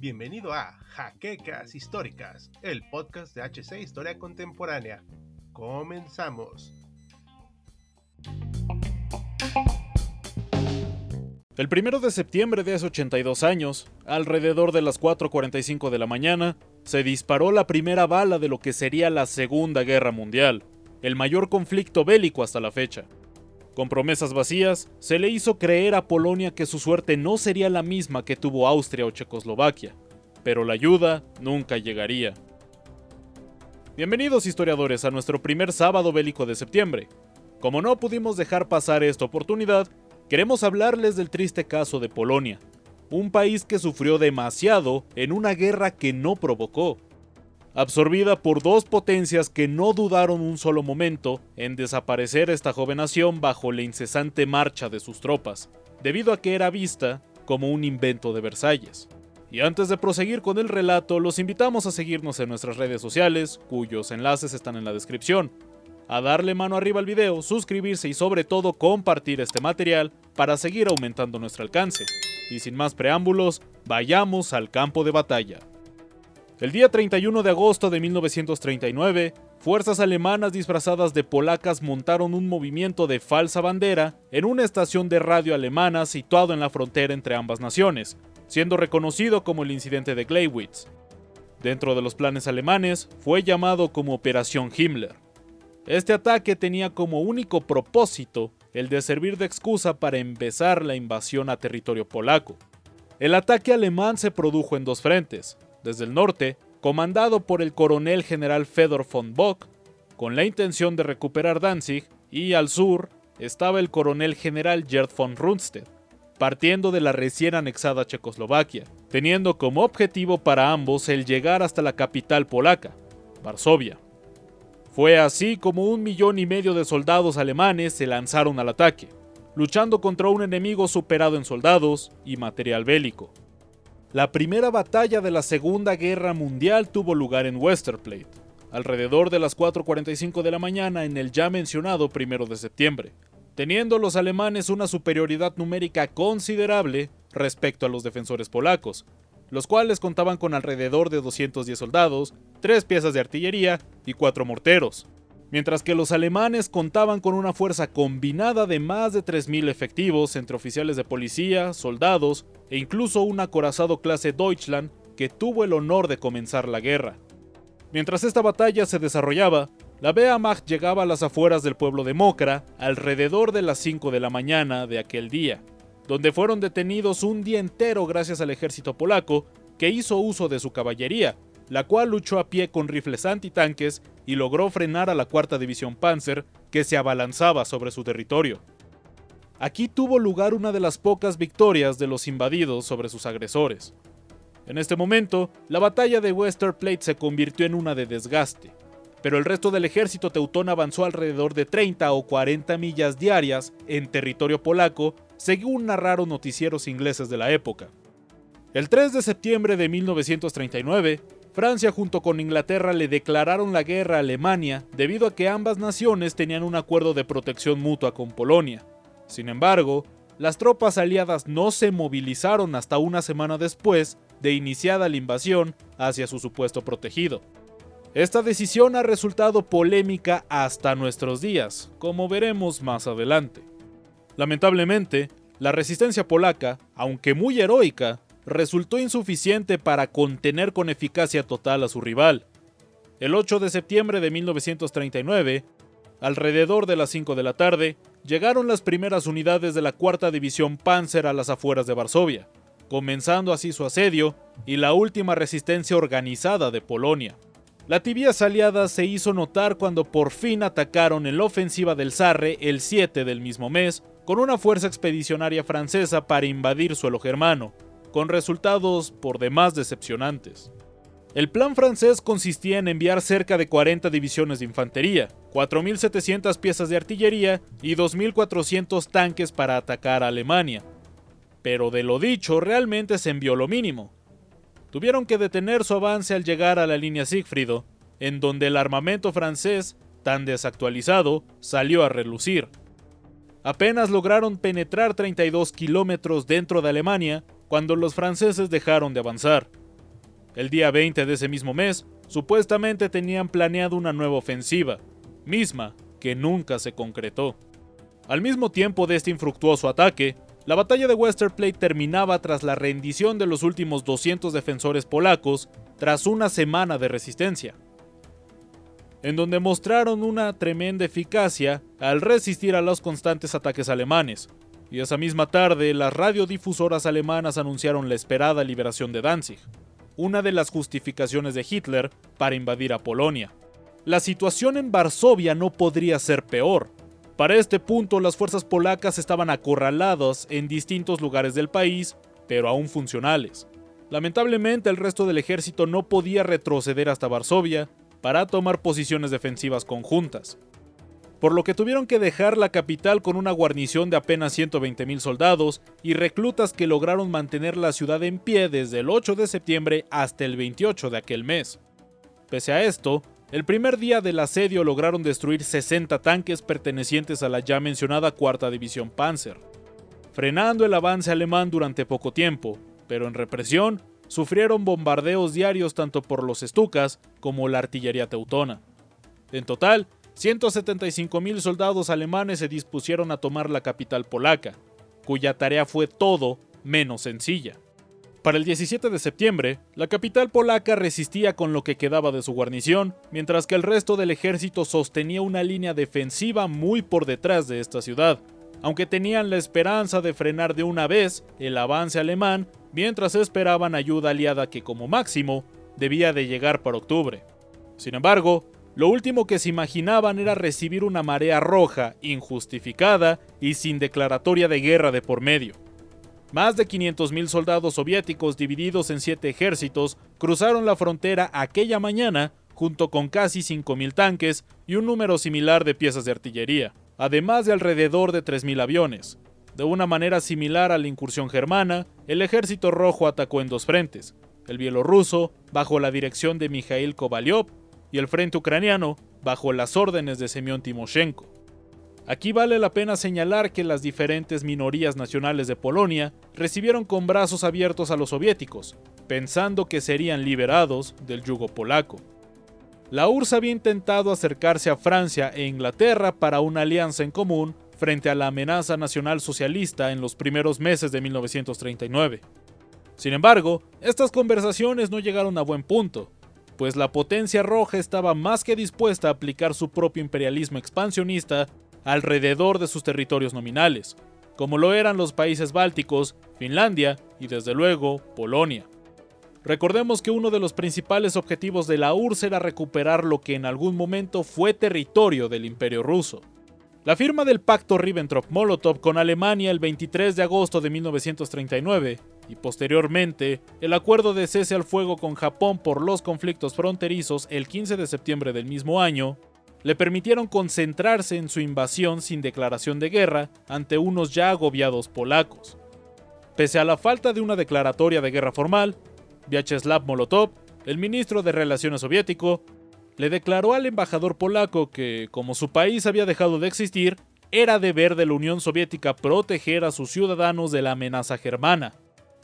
Bienvenido a Jaquecas Históricas, el podcast de HC Historia Contemporánea. Comenzamos. El primero de septiembre de hace 82 años, alrededor de las 4.45 de la mañana, se disparó la primera bala de lo que sería la Segunda Guerra Mundial, el mayor conflicto bélico hasta la fecha. Con promesas vacías, se le hizo creer a Polonia que su suerte no sería la misma que tuvo Austria o Checoslovaquia, pero la ayuda nunca llegaría. Bienvenidos historiadores a nuestro primer sábado bélico de septiembre. Como no pudimos dejar pasar esta oportunidad, queremos hablarles del triste caso de Polonia, un país que sufrió demasiado en una guerra que no provocó absorbida por dos potencias que no dudaron un solo momento en desaparecer esta joven nación bajo la incesante marcha de sus tropas, debido a que era vista como un invento de Versalles. Y antes de proseguir con el relato, los invitamos a seguirnos en nuestras redes sociales, cuyos enlaces están en la descripción, a darle mano arriba al video, suscribirse y sobre todo compartir este material para seguir aumentando nuestro alcance. Y sin más preámbulos, vayamos al campo de batalla. El día 31 de agosto de 1939, fuerzas alemanas disfrazadas de polacas montaron un movimiento de falsa bandera en una estación de radio alemana situado en la frontera entre ambas naciones, siendo reconocido como el incidente de Gleiwitz. Dentro de los planes alemanes, fue llamado como Operación Himmler. Este ataque tenía como único propósito el de servir de excusa para empezar la invasión a territorio polaco. El ataque alemán se produjo en dos frentes, desde el norte, comandado por el coronel general Fedor von Bock, con la intención de recuperar Danzig, y al sur estaba el coronel general Gerd von Rundstedt, partiendo de la recién anexada Checoslovaquia, teniendo como objetivo para ambos el llegar hasta la capital polaca, Varsovia. Fue así como un millón y medio de soldados alemanes se lanzaron al ataque, luchando contra un enemigo superado en soldados y material bélico. La primera batalla de la Segunda Guerra Mundial tuvo lugar en Westerplatte, alrededor de las 4.45 de la mañana en el ya mencionado primero de septiembre, teniendo los alemanes una superioridad numérica considerable respecto a los defensores polacos, los cuales contaban con alrededor de 210 soldados, 3 piezas de artillería y 4 morteros mientras que los alemanes contaban con una fuerza combinada de más de 3.000 efectivos entre oficiales de policía, soldados e incluso un acorazado clase Deutschland que tuvo el honor de comenzar la guerra. Mientras esta batalla se desarrollaba, la Wehrmacht llegaba a las afueras del pueblo de Mokra alrededor de las 5 de la mañana de aquel día, donde fueron detenidos un día entero gracias al ejército polaco que hizo uso de su caballería, la cual luchó a pie con rifles antitanques y logró frenar a la cuarta división Panzer que se abalanzaba sobre su territorio. Aquí tuvo lugar una de las pocas victorias de los invadidos sobre sus agresores. En este momento, la batalla de Westerplatte se convirtió en una de desgaste, pero el resto del ejército teutón avanzó alrededor de 30 o 40 millas diarias en territorio polaco, según narraron noticieros ingleses de la época. El 3 de septiembre de 1939, Francia junto con Inglaterra le declararon la guerra a Alemania debido a que ambas naciones tenían un acuerdo de protección mutua con Polonia. Sin embargo, las tropas aliadas no se movilizaron hasta una semana después de iniciada la invasión hacia su supuesto protegido. Esta decisión ha resultado polémica hasta nuestros días, como veremos más adelante. Lamentablemente, la resistencia polaca, aunque muy heroica, resultó insuficiente para contener con eficacia total a su rival. El 8 de septiembre de 1939, alrededor de las 5 de la tarde, llegaron las primeras unidades de la cuarta división Panzer a las afueras de Varsovia, comenzando así su asedio y la última resistencia organizada de Polonia. La tibieza aliada se hizo notar cuando por fin atacaron en la ofensiva del Sarre el 7 del mismo mes con una fuerza expedicionaria francesa para invadir suelo germano, con resultados por demás decepcionantes. El plan francés consistía en enviar cerca de 40 divisiones de infantería, 4.700 piezas de artillería y 2.400 tanques para atacar a Alemania. Pero de lo dicho realmente se envió lo mínimo. Tuvieron que detener su avance al llegar a la línea Siegfriedo, en donde el armamento francés, tan desactualizado, salió a relucir. Apenas lograron penetrar 32 kilómetros dentro de Alemania cuando los franceses dejaron de avanzar. El día 20 de ese mismo mes, supuestamente tenían planeado una nueva ofensiva, misma que nunca se concretó. Al mismo tiempo de este infructuoso ataque, la batalla de Westerplatte terminaba tras la rendición de los últimos 200 defensores polacos tras una semana de resistencia, en donde mostraron una tremenda eficacia al resistir a los constantes ataques alemanes, y esa misma tarde las radiodifusoras alemanas anunciaron la esperada liberación de Danzig, una de las justificaciones de Hitler para invadir a Polonia. La situación en Varsovia no podría ser peor, para este punto, las fuerzas polacas estaban acorraladas en distintos lugares del país, pero aún funcionales. Lamentablemente, el resto del ejército no podía retroceder hasta Varsovia para tomar posiciones defensivas conjuntas, por lo que tuvieron que dejar la capital con una guarnición de apenas 120.000 soldados y reclutas que lograron mantener la ciudad en pie desde el 8 de septiembre hasta el 28 de aquel mes. Pese a esto, el primer día del asedio lograron destruir 60 tanques pertenecientes a la ya mencionada Cuarta División Panzer, frenando el avance alemán durante poco tiempo, pero en represión sufrieron bombardeos diarios tanto por los Stukas como la artillería teutona. En total, 175.000 soldados alemanes se dispusieron a tomar la capital polaca, cuya tarea fue todo menos sencilla. Para el 17 de septiembre, la capital polaca resistía con lo que quedaba de su guarnición, mientras que el resto del ejército sostenía una línea defensiva muy por detrás de esta ciudad, aunque tenían la esperanza de frenar de una vez el avance alemán mientras esperaban ayuda aliada que como máximo debía de llegar para octubre. Sin embargo, lo último que se imaginaban era recibir una marea roja, injustificada y sin declaratoria de guerra de por medio. Más de 500.000 soldados soviéticos divididos en siete ejércitos cruzaron la frontera aquella mañana junto con casi 5.000 tanques y un número similar de piezas de artillería, además de alrededor de 3.000 aviones. De una manera similar a la incursión germana, el ejército rojo atacó en dos frentes, el bielorruso, bajo la dirección de Mikhail Kovalyov, y el frente ucraniano, bajo las órdenes de Semyon Timoshenko. Aquí vale la pena señalar que las diferentes minorías nacionales de Polonia recibieron con brazos abiertos a los soviéticos, pensando que serían liberados del yugo polaco. La URSS había intentado acercarse a Francia e Inglaterra para una alianza en común frente a la amenaza nacional socialista en los primeros meses de 1939. Sin embargo, estas conversaciones no llegaron a buen punto, pues la potencia roja estaba más que dispuesta a aplicar su propio imperialismo expansionista alrededor de sus territorios nominales, como lo eran los países bálticos, Finlandia y desde luego Polonia. Recordemos que uno de los principales objetivos de la URSS era recuperar lo que en algún momento fue territorio del Imperio ruso. La firma del pacto Ribbentrop-Molotov con Alemania el 23 de agosto de 1939 y posteriormente el acuerdo de cese al fuego con Japón por los conflictos fronterizos el 15 de septiembre del mismo año le permitieron concentrarse en su invasión sin declaración de guerra ante unos ya agobiados polacos. Pese a la falta de una declaratoria de guerra formal, Vyacheslav Molotov, el ministro de Relaciones soviético, le declaró al embajador polaco que, como su país había dejado de existir, era deber de la Unión Soviética proteger a sus ciudadanos de la amenaza germana.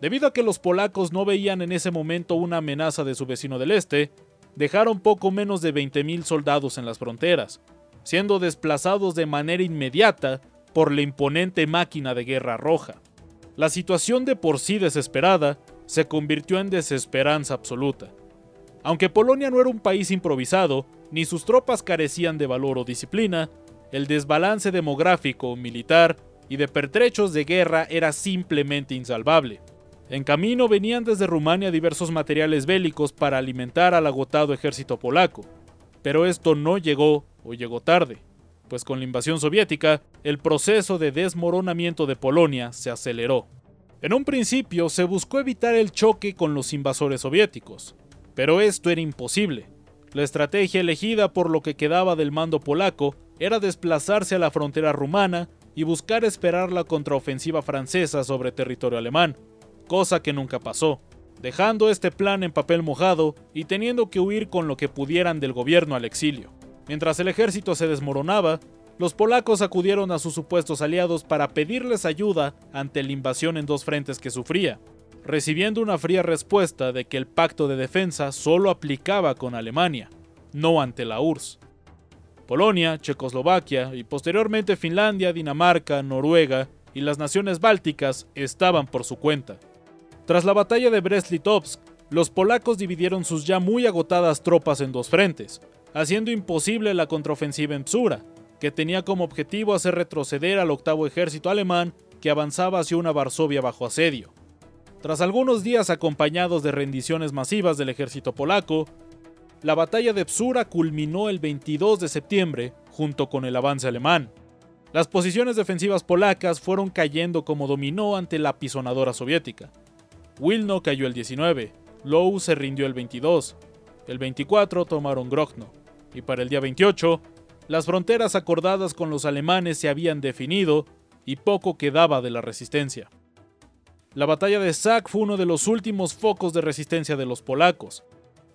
Debido a que los polacos no veían en ese momento una amenaza de su vecino del este, dejaron poco menos de 20.000 soldados en las fronteras, siendo desplazados de manera inmediata por la imponente máquina de guerra roja. La situación de por sí desesperada se convirtió en desesperanza absoluta. Aunque Polonia no era un país improvisado, ni sus tropas carecían de valor o disciplina, el desbalance demográfico, militar y de pertrechos de guerra era simplemente insalvable. En camino venían desde Rumania diversos materiales bélicos para alimentar al agotado ejército polaco, pero esto no llegó o llegó tarde, pues con la invasión soviética, el proceso de desmoronamiento de Polonia se aceleró. En un principio se buscó evitar el choque con los invasores soviéticos, pero esto era imposible. La estrategia elegida por lo que quedaba del mando polaco era desplazarse a la frontera rumana y buscar esperar la contraofensiva francesa sobre territorio alemán, cosa que nunca pasó, dejando este plan en papel mojado y teniendo que huir con lo que pudieran del gobierno al exilio. Mientras el ejército se desmoronaba, los polacos acudieron a sus supuestos aliados para pedirles ayuda ante la invasión en dos frentes que sufría, recibiendo una fría respuesta de que el pacto de defensa solo aplicaba con Alemania, no ante la URSS. Polonia, Checoslovaquia y posteriormente Finlandia, Dinamarca, Noruega y las naciones bálticas estaban por su cuenta. Tras la batalla de Brest-Litovsk, los polacos dividieron sus ya muy agotadas tropas en dos frentes, haciendo imposible la contraofensiva en Psura, que tenía como objetivo hacer retroceder al octavo ejército alemán que avanzaba hacia una Varsovia bajo asedio. Tras algunos días acompañados de rendiciones masivas del ejército polaco, la batalla de Psura culminó el 22 de septiembre junto con el avance alemán. Las posiciones defensivas polacas fueron cayendo como dominó ante la apisonadora soviética. Wilno cayó el 19, Low se rindió el 22, el 24 tomaron Grodno, y para el día 28 las fronteras acordadas con los alemanes se habían definido y poco quedaba de la resistencia. La batalla de Sac fue uno de los últimos focos de resistencia de los polacos,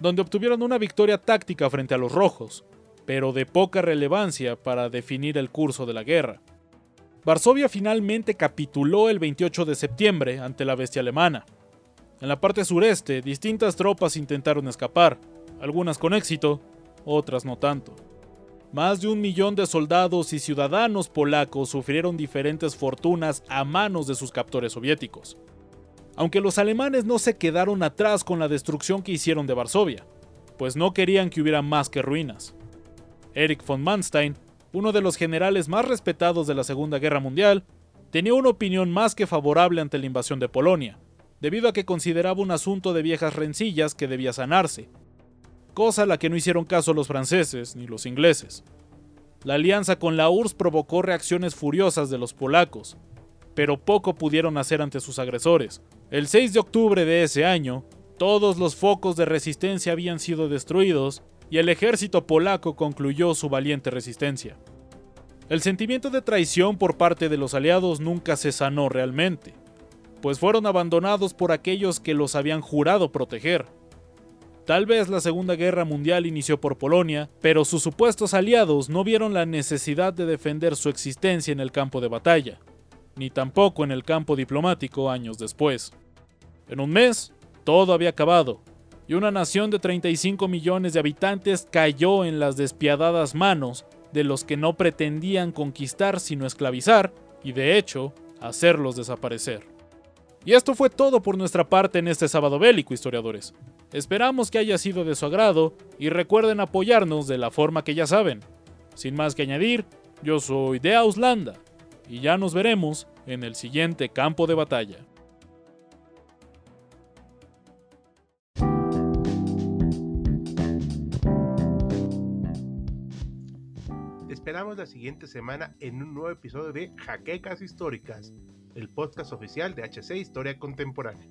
donde obtuvieron una victoria táctica frente a los rojos, pero de poca relevancia para definir el curso de la guerra. Varsovia finalmente capituló el 28 de septiembre ante la bestia alemana. En la parte sureste, distintas tropas intentaron escapar, algunas con éxito, otras no tanto. Más de un millón de soldados y ciudadanos polacos sufrieron diferentes fortunas a manos de sus captores soviéticos. Aunque los alemanes no se quedaron atrás con la destrucción que hicieron de Varsovia, pues no querían que hubiera más que ruinas. Erich von Manstein, uno de los generales más respetados de la Segunda Guerra Mundial, tenía una opinión más que favorable ante la invasión de Polonia, debido a que consideraba un asunto de viejas rencillas que debía sanarse, cosa a la que no hicieron caso los franceses ni los ingleses. La alianza con la URSS provocó reacciones furiosas de los polacos, pero poco pudieron hacer ante sus agresores. El 6 de octubre de ese año, todos los focos de resistencia habían sido destruidos y el ejército polaco concluyó su valiente resistencia. El sentimiento de traición por parte de los aliados nunca se sanó realmente, pues fueron abandonados por aquellos que los habían jurado proteger. Tal vez la Segunda Guerra Mundial inició por Polonia, pero sus supuestos aliados no vieron la necesidad de defender su existencia en el campo de batalla, ni tampoco en el campo diplomático años después. En un mes, todo había acabado, y una nación de 35 millones de habitantes cayó en las despiadadas manos de los que no pretendían conquistar sino esclavizar, y de hecho, hacerlos desaparecer. Y esto fue todo por nuestra parte en este sábado bélico, historiadores. Esperamos que haya sido de su agrado y recuerden apoyarnos de la forma que ya saben. Sin más que añadir, yo soy de Auslanda y ya nos veremos en el siguiente campo de batalla. esperamos la siguiente semana en un nuevo episodio de Jaquecas Históricas, el podcast oficial de HC Historia Contemporánea.